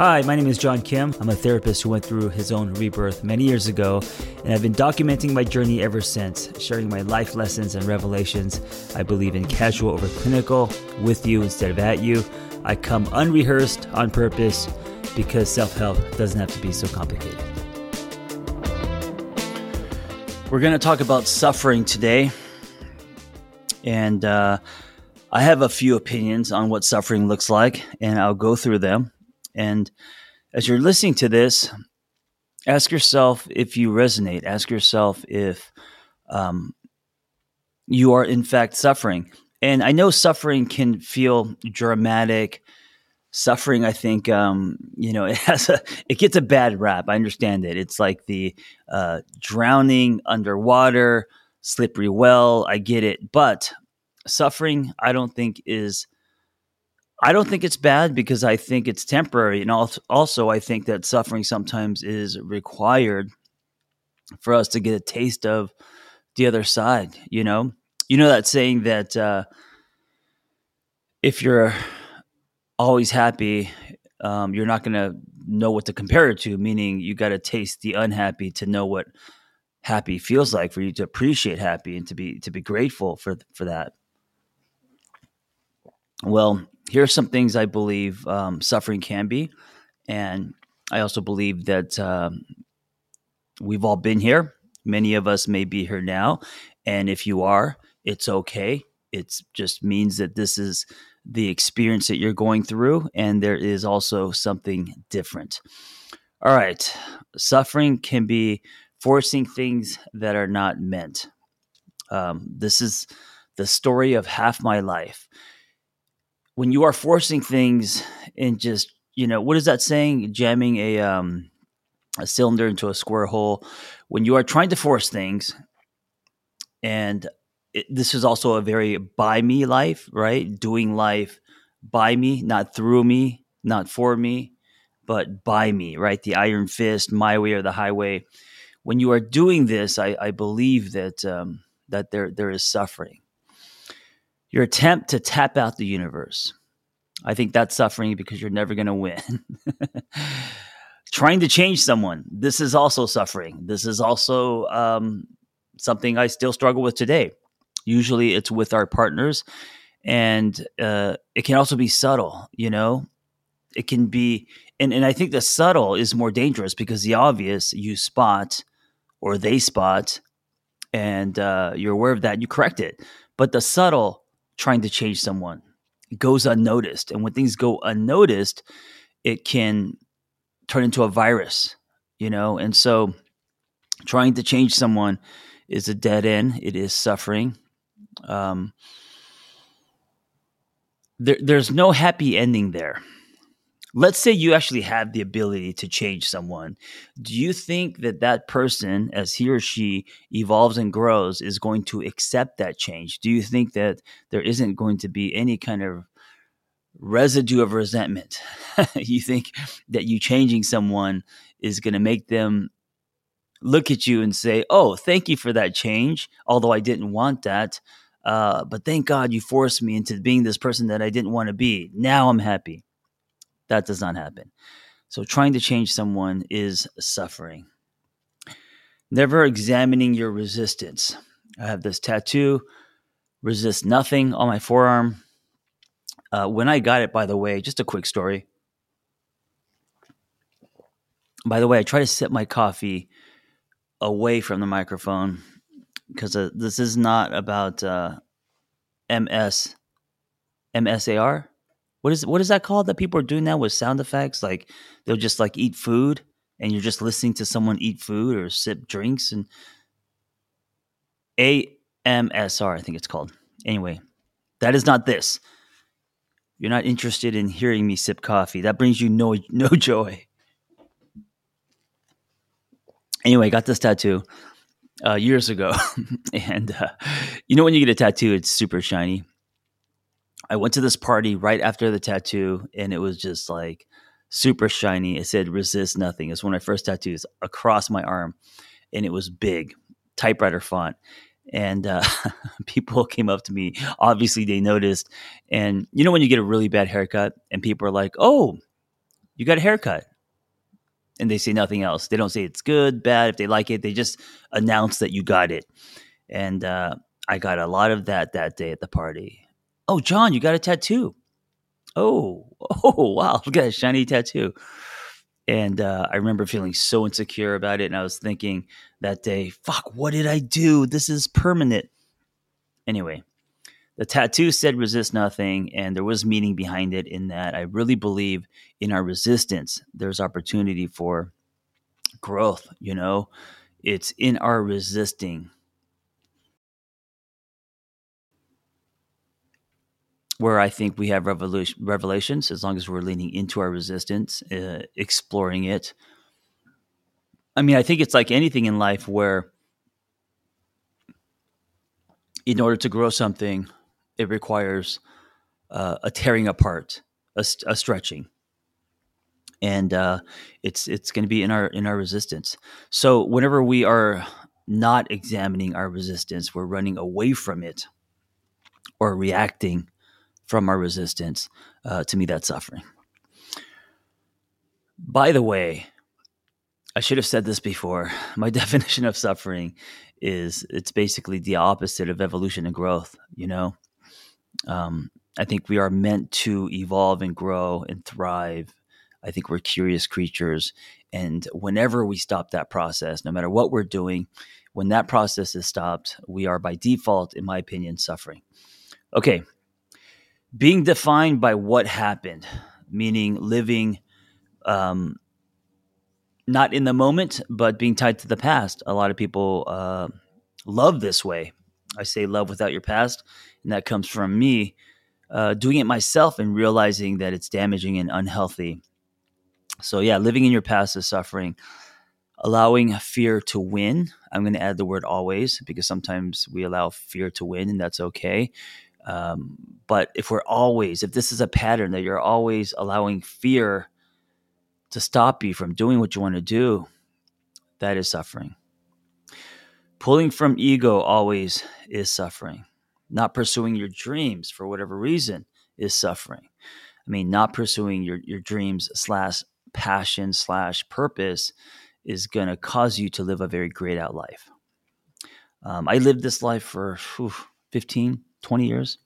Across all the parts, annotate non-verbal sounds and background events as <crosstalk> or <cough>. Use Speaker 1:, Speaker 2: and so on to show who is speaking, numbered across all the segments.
Speaker 1: Hi, my name is John Kim. I'm a therapist who went through his own rebirth many years ago, and I've been documenting my journey ever since, sharing my life lessons and revelations. I believe in casual over clinical, with you instead of at you. I come unrehearsed on purpose because self help doesn't have to be so complicated. We're going to talk about suffering today, and uh, I have a few opinions on what suffering looks like, and I'll go through them. And as you're listening to this, ask yourself if you resonate. Ask yourself if um, you are in fact suffering. And I know suffering can feel dramatic. Suffering, I think, um, you know, <laughs> it has a, it gets a bad rap. I understand it. It's like the uh, drowning underwater, slippery well. I get it, but suffering, I don't think is I don't think it's bad because I think it's temporary. And also, I think that suffering sometimes is required for us to get a taste of the other side, you know? You know that saying that uh, if you're always happy, um, you're not going to know what to compare it to, meaning you got to taste the unhappy to know what happy feels like for you to appreciate happy and to be to be grateful for for that. Well, here are some things I believe um, suffering can be. And I also believe that um, we've all been here. Many of us may be here now. And if you are, it's okay. It just means that this is the experience that you're going through, and there is also something different. All right. Suffering can be forcing things that are not meant. Um, this is the story of half my life when you are forcing things and just you know what is that saying? Jamming a um a cylinder into a square hole. When you are trying to force things and it, this is also a very by me life right? Doing life by me not through me not for me but by me right? The iron fist my way or the highway. When you are doing this i, I believe that um, that there there is suffering your attempt to tap out the universe. I think that's suffering because you're never going to win. <laughs> Trying to change someone. This is also suffering. This is also um, something I still struggle with today. Usually it's with our partners, and uh, it can also be subtle, you know? It can be, and, and I think the subtle is more dangerous because the obvious you spot or they spot, and uh, you're aware of that, you correct it. But the subtle, trying to change someone. Goes unnoticed. And when things go unnoticed, it can turn into a virus, you know? And so trying to change someone is a dead end, it is suffering. Um, there, there's no happy ending there let's say you actually have the ability to change someone do you think that that person as he or she evolves and grows is going to accept that change? Do you think that there isn't going to be any kind of residue of resentment? <laughs> You think that you changing someone is going to make them look at you and say oh thank you for that change although i didn't want that uh, but thank god you forced me into being this person that i didn't want to be. Now i'm happy that does not happen. So, trying to change someone is suffering. Never examining your resistance. I have this tattoo, resist nothing, on my forearm. Uh, when I got it, by the way, just a quick story. By the way, I try to set my coffee away from the microphone because uh, this is not about uh, MS MSAR what is what is that called that people are doing now with sound effects? Like they'll just like eat food and you're just listening to someone eat food or sip drinks and AMSR, I think it's called. Anyway, that is not this. You're not interested in hearing me sip coffee. That brings you no no <laughs> joy. Anyway, got this tattoo uh, years ago, <laughs> and uh, you know when you get a tattoo, it's super shiny. I went to this party right after the tattoo, and it was just like super shiny. It said "resist nothing." It's one of my first tattoos across my arm, and it was big, typewriter font. And uh, <laughs> people came up to me. Obviously, they noticed. And you know when you get a really bad haircut, and people are like, "Oh, you got a haircut. And they say nothing else. They don't say it's good, bad. If they like it, they just announce that you got it. And uh, I got a lot of that that day at the party. Oh, John, you got a tattoo. Oh, <laughs> oh, wow, at a shiny tattoo. And uh, I remember feeling so insecure about it. And I was thinking that day, fuck, what did I do? This is permanent. Anyway, the tattoo said resist nothing, and there was meaning behind it in that I really believe in our resistance. There's opportunity for growth, you know, it's in our resisting where I think we have revolution, revelations as long as we're leaning into our resistance, uh, exploring it. I mean, I think it's like anything in life where, in order to grow something, it requires uh, a tearing apart, a, a stretching, and uh, it's it's going to be in our in our resistance. So whenever we are not examining our resistance, we're running away from it or reacting from our resistance. Uh, to me, that's suffering. By the way, I should have said this before. <laughs> My <laughs> definition of suffering is it's basically the opposite of evolution and growth. You know, um, I think we are meant to evolve and grow and thrive. I think we're curious creatures. And whenever we stop that process, no matter what we're doing, when that process is stopped, we are by default, in my opinion, suffering. Okay, being defined by what happened, meaning living um, not in the moment, but being tied to the past. A lot of people uh, love this way. I say love without your past, and that comes from me uh, doing it myself and realizing that it's damaging and unhealthy. So, yeah, living in your past is suffering. Allowing fear to win. I'm going to add the word always because sometimes we allow fear to win, and that's okay. Um, but if we're always, if this is a pattern that you're always allowing fear to stop you from doing what you want to do, that is suffering. Pulling from ego always is suffering. Not pursuing your dreams for whatever reason is suffering. I mean, not pursuing your, your dreams slash passion slash purpose is going to cause you to live a very grayed out life. Um, I lived this life for whew, 15, 20 years.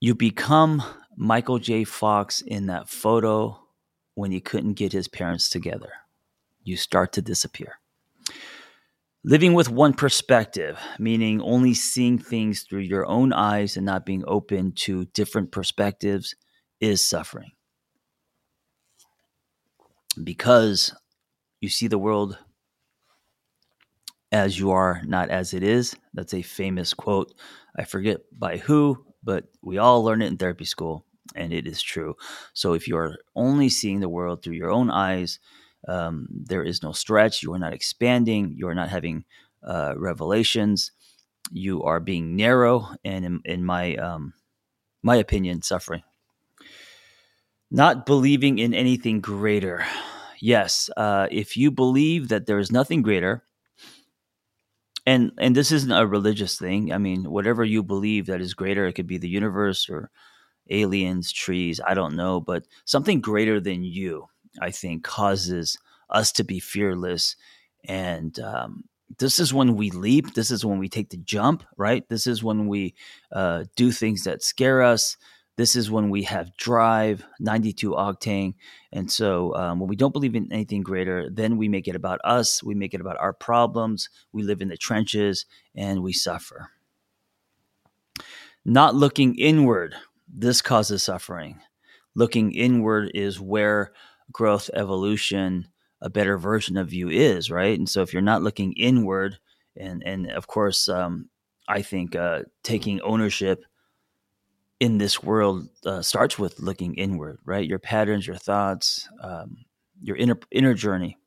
Speaker 1: You become Michael J. Fox in that photo when you couldn't get his parents together. You start to disappear. Living with one perspective, meaning only seeing things through your own eyes and not being open to different perspectives, is suffering. Because you see the world as you are, not as it is. That's a famous quote. I forget by who, but we all learn it in therapy school, and it is true. So if you are only seeing the world through your own eyes, um, there is no stretch. You are not expanding. You are not having uh, revelations. You are being narrow, and in, in my um, my opinion, suffering. Not believing in anything greater. Yes, uh, if you believe that there is nothing greater, and and this isn't a religious thing. I mean, whatever you believe that is greater, it could be the universe or aliens, trees, I don't know, but something greater than you, I think, causes us to be fearless. And um, this is when we leap. This is when we take the jump, right? This is when we uh, do things that scare us. This is when we have drive, 92 octane. And so um, when we don't believe in anything greater, then we make it about us. We make it about our problems. We live in the trenches and we suffer. Not looking inward, this causes suffering. Looking inward is where growth, evolution, a better version of you is, right? And so if you're not looking inward, and and of course, um, I think uh, taking ownership in this world uh, starts with looking inward, right? Your patterns, your thoughts, um, your inner inner journey.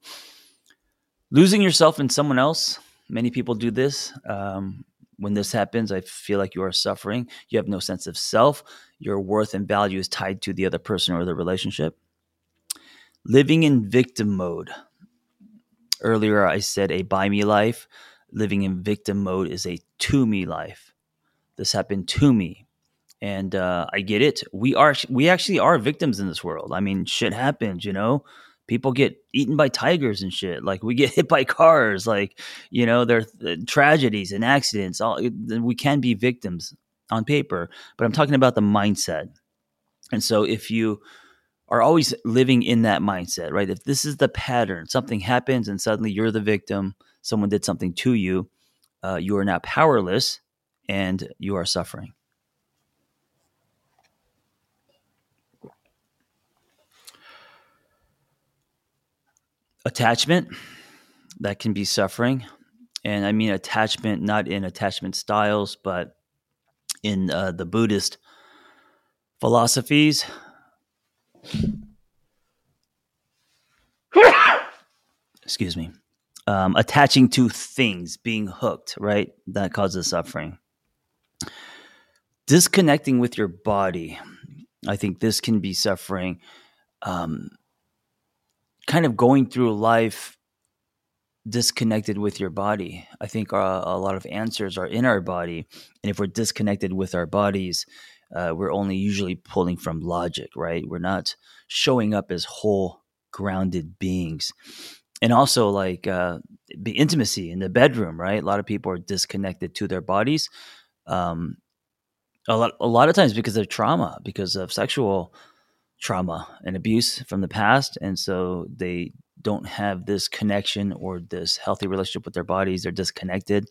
Speaker 1: Losing yourself in someone else. Many people do this. Um, when this happens, I feel like you are suffering. You have no sense of self. Your worth and value is tied to the other person or the relationship. Living in victim mode. Earlier, I said a by me life. Living in victim mode is a to me life. This happened to me and uh, I get it. We are we actually are victims in this world. I mean, shit happens, you know. People get eaten by tigers and shit. Like we get <laughs> hit by cars. Like you know, there are uh, tragedies and accidents. All we can be victims on paper, but I'm talking about the mindset. And so, if you are always living in that mindset, right? If this is the pattern, something happens and suddenly you're the victim, someone did something to you, uh, you are now powerless and you are suffering. Attachment, that can be suffering. And I mean attachment, not in attachment styles, but in uh, the Buddhist philosophies, excuse me, um, attaching to things, being hooked, right? That causes suffering. Disconnecting with your body. I think this can be suffering. Um, kind of going through life disconnected with your body. I think uh, a lot of answers are in our body. And if we're disconnected with our bodies, uh, we're only usually pulling from logic, right? We're not showing up as whole, grounded beings. And also, like uh, the intimacy in the bedroom, right? A lot of people are disconnected to their bodies. Um, a lot, a lot of times because of trauma, because of sexual trauma and abuse from the past, and so they don't have this connection or this healthy relationship with their bodies. They're disconnected.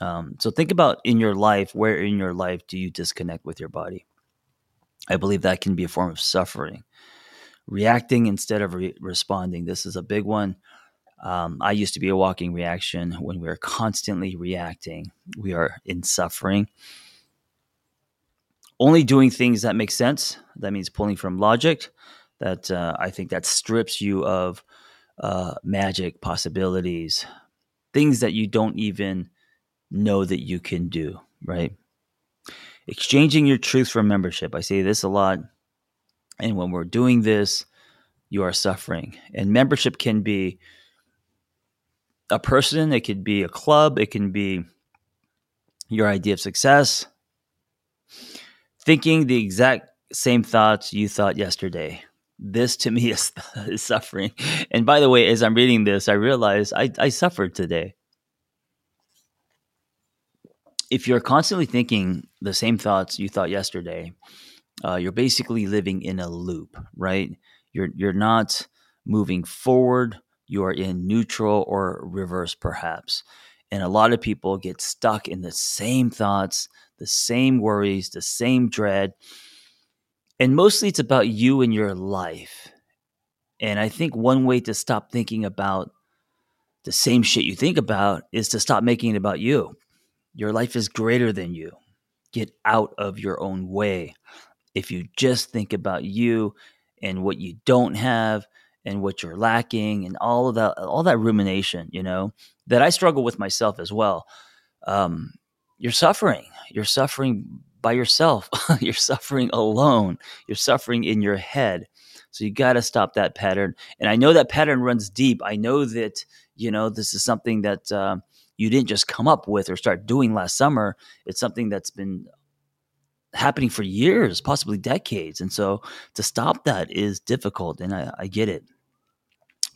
Speaker 1: Um, so think about in your life, where in your life do you disconnect with your body? I believe that can be a form of suffering. Reacting instead of re- responding. This is a big one. Um, I used to be a walking reaction. When we are constantly reacting, we are in suffering. Only doing things that make sense. That means pulling from logic. That uh, I think that strips you of uh, magic possibilities, things that you don't even know that you can do, right? Exchanging your truth for membership. I say this a lot. And when we're doing this, you are suffering. And membership can be a person, it could be a club, it can be your idea of success. Thinking the exact same thoughts you thought yesterday. This to me <laughs> is, is suffering. And by the way, as I'm reading this, I realize I, I suffered today if you're constantly thinking the same thoughts you thought yesterday, uh, you're basically living in a loop, right? You're you're not moving forward. You are in neutral or reverse, perhaps. And a lot of people get stuck in the same thoughts, the same worries, the same dread. And mostly it's about you and your life. And I think one way to stop thinking about the same shit you think about is to stop making it about you. Your life is greater than you. Get out of your own way. If you just think about you and what you don't have and what you're lacking and all of that, all that rumination, you know, that I struggle with myself as well. Um, you're suffering. You're suffering by yourself. <laughs> you're suffering alone. You're suffering in your head. So you got to stop that pattern. And I know that pattern runs deep. I know that, you know, this is something that, uh, you didn't just come up with or start doing last summer. It's something that's been happening for years, possibly decades. And so to stop that is difficult. And I, I get it.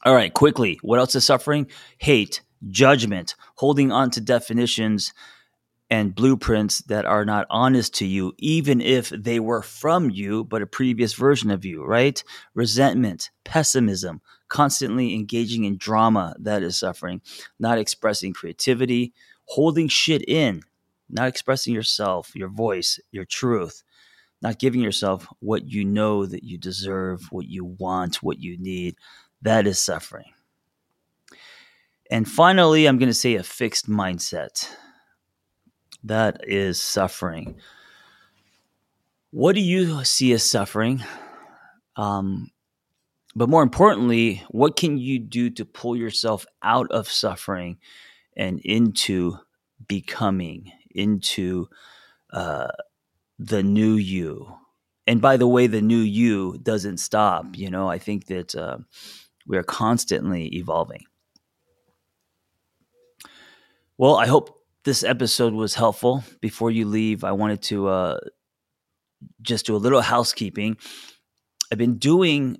Speaker 1: All right, quickly. What else is suffering? Hate, judgment, holding on to definitions and blueprints that are not honest to you, even if they were from you, but a previous version of you, right? Resentment, pessimism, constantly engaging in drama that is suffering, not expressing creativity, holding shit in, not expressing yourself, your voice, your truth, not giving yourself what you know that you deserve, what you want, what you need. That is suffering. And finally, I'm going to say a fixed mindset. That is suffering. What do you see as suffering? Um, but more importantly, what can you do to pull yourself out of suffering and into becoming, into uh, the new you? And by the way, the new you doesn't stop. You know, I think that uh, we are constantly evolving. Well, I hope this episode was helpful. Before you leave, I wanted to uh, just do a little housekeeping. I've been doing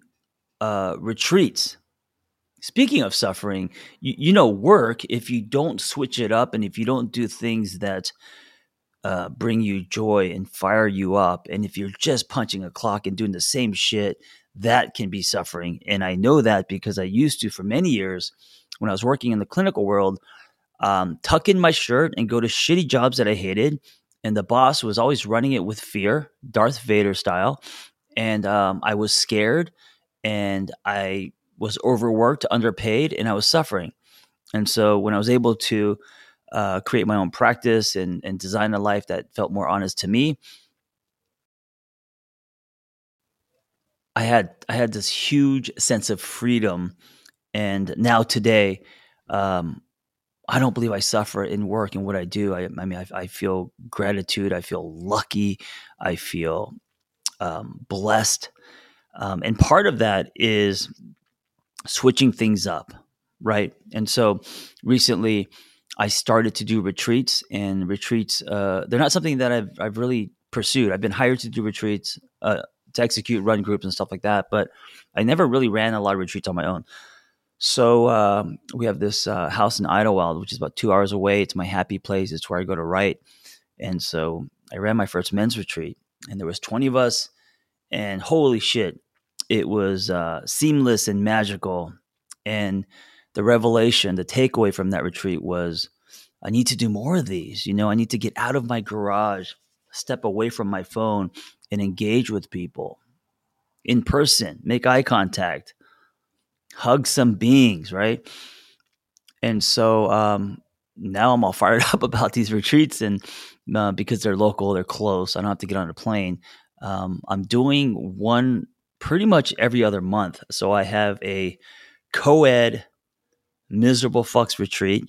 Speaker 1: uh, retreats. Speaking of suffering, you, you, know, work, if you don't switch it up and if you don't do things that uh, bring you joy and fire you up, and if you're just punching a clock and doing the same shit, that can be suffering. And I know that because I used to for many years when I was working in the clinical world, um, tuck in my shirt and go to shitty jobs that I hated. And the boss was always running it with fear, Darth Vader style. And um, I was scared and I was overworked, underpaid, and I was suffering. And so when I was able to uh, create my own practice and, and design a life that felt more honest to me, I had I had this huge sense of freedom. And now today, um, I don't believe I suffer in work and what I do. I, I mean, I, I, feel gratitude. I feel lucky. I feel um, blessed. Um, and part of that is switching things up, right? And so recently, I started to do retreats, and retreats uh, they're not something that I've I've really pursued. I've been hired to do retreats, uh, to execute, run groups, and stuff like that, but I never really ran a lot of retreats on my own. So um, we have this uh, house in Idyllwild, which is about two hours away. It's my happy place. It's where I go to write. And so I ran my first men's retreat, and there was 20 of us, and holy shit, it was uh, seamless and magical. And the revelation, the takeaway from that retreat was, I need to do more of these. You know, I need to get out of my garage, step away from my phone, and engage with people in person, make eye contact hug some beings, right? And so um, now I'm all <laughs> fired up about these retreats, and uh, because they're local, they're close. I don't have to get on a plane. Um, I'm doing one pretty much every other month. So I have a co-ed miserable fucks retreat,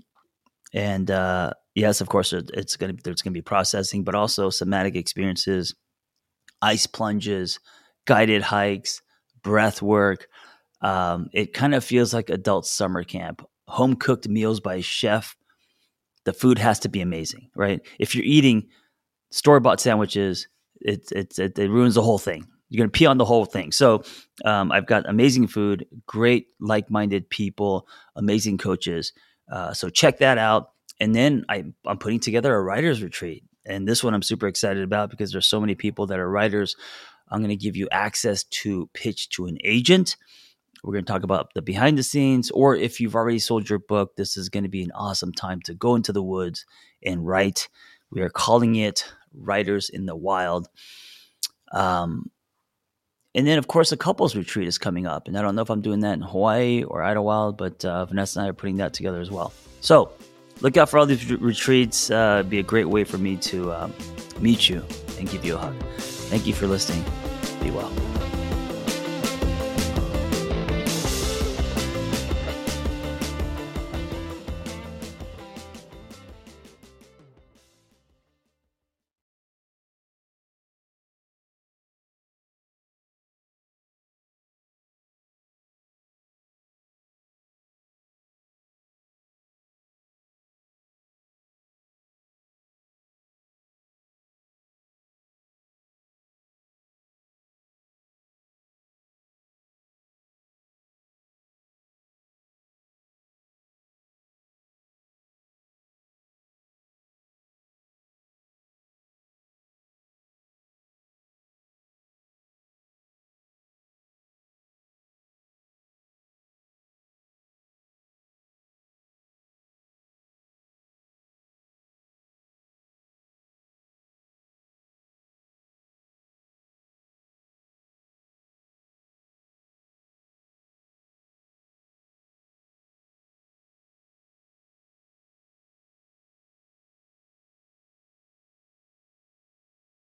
Speaker 1: and uh, yes, of course, it's gonna there's gonna be processing, but also somatic experiences, ice plunges, guided hikes, breath work, um, it kind of feels like adult summer camp, home cooked meals by a chef. The food has to be amazing, right? If you're eating store bought sandwiches, it, it, it, it, ruins the whole thing. You're going to pee on the whole thing. So um, I've got amazing food, great like minded people, amazing coaches. Uh, so check that out. And then I, I'm putting together a writer's retreat. And this one I'm super excited about because there's so many people that are writers. I'm going to give you access to pitch to an agent. We're going to talk about the behind the scenes, or if you've already sold your book, this is going to be an awesome time to go into the woods and write. We are calling it Writers in the Wild. Um, and then, of course, a couples retreat is coming up. And I don't know if I'm doing that in Hawaii or Idyllwild, but uh, Vanessa and I are putting that together as well. So look out for all these retreats. Uh, be a great way for me to um, meet you and give you a hug. Thank you for listening. Be well.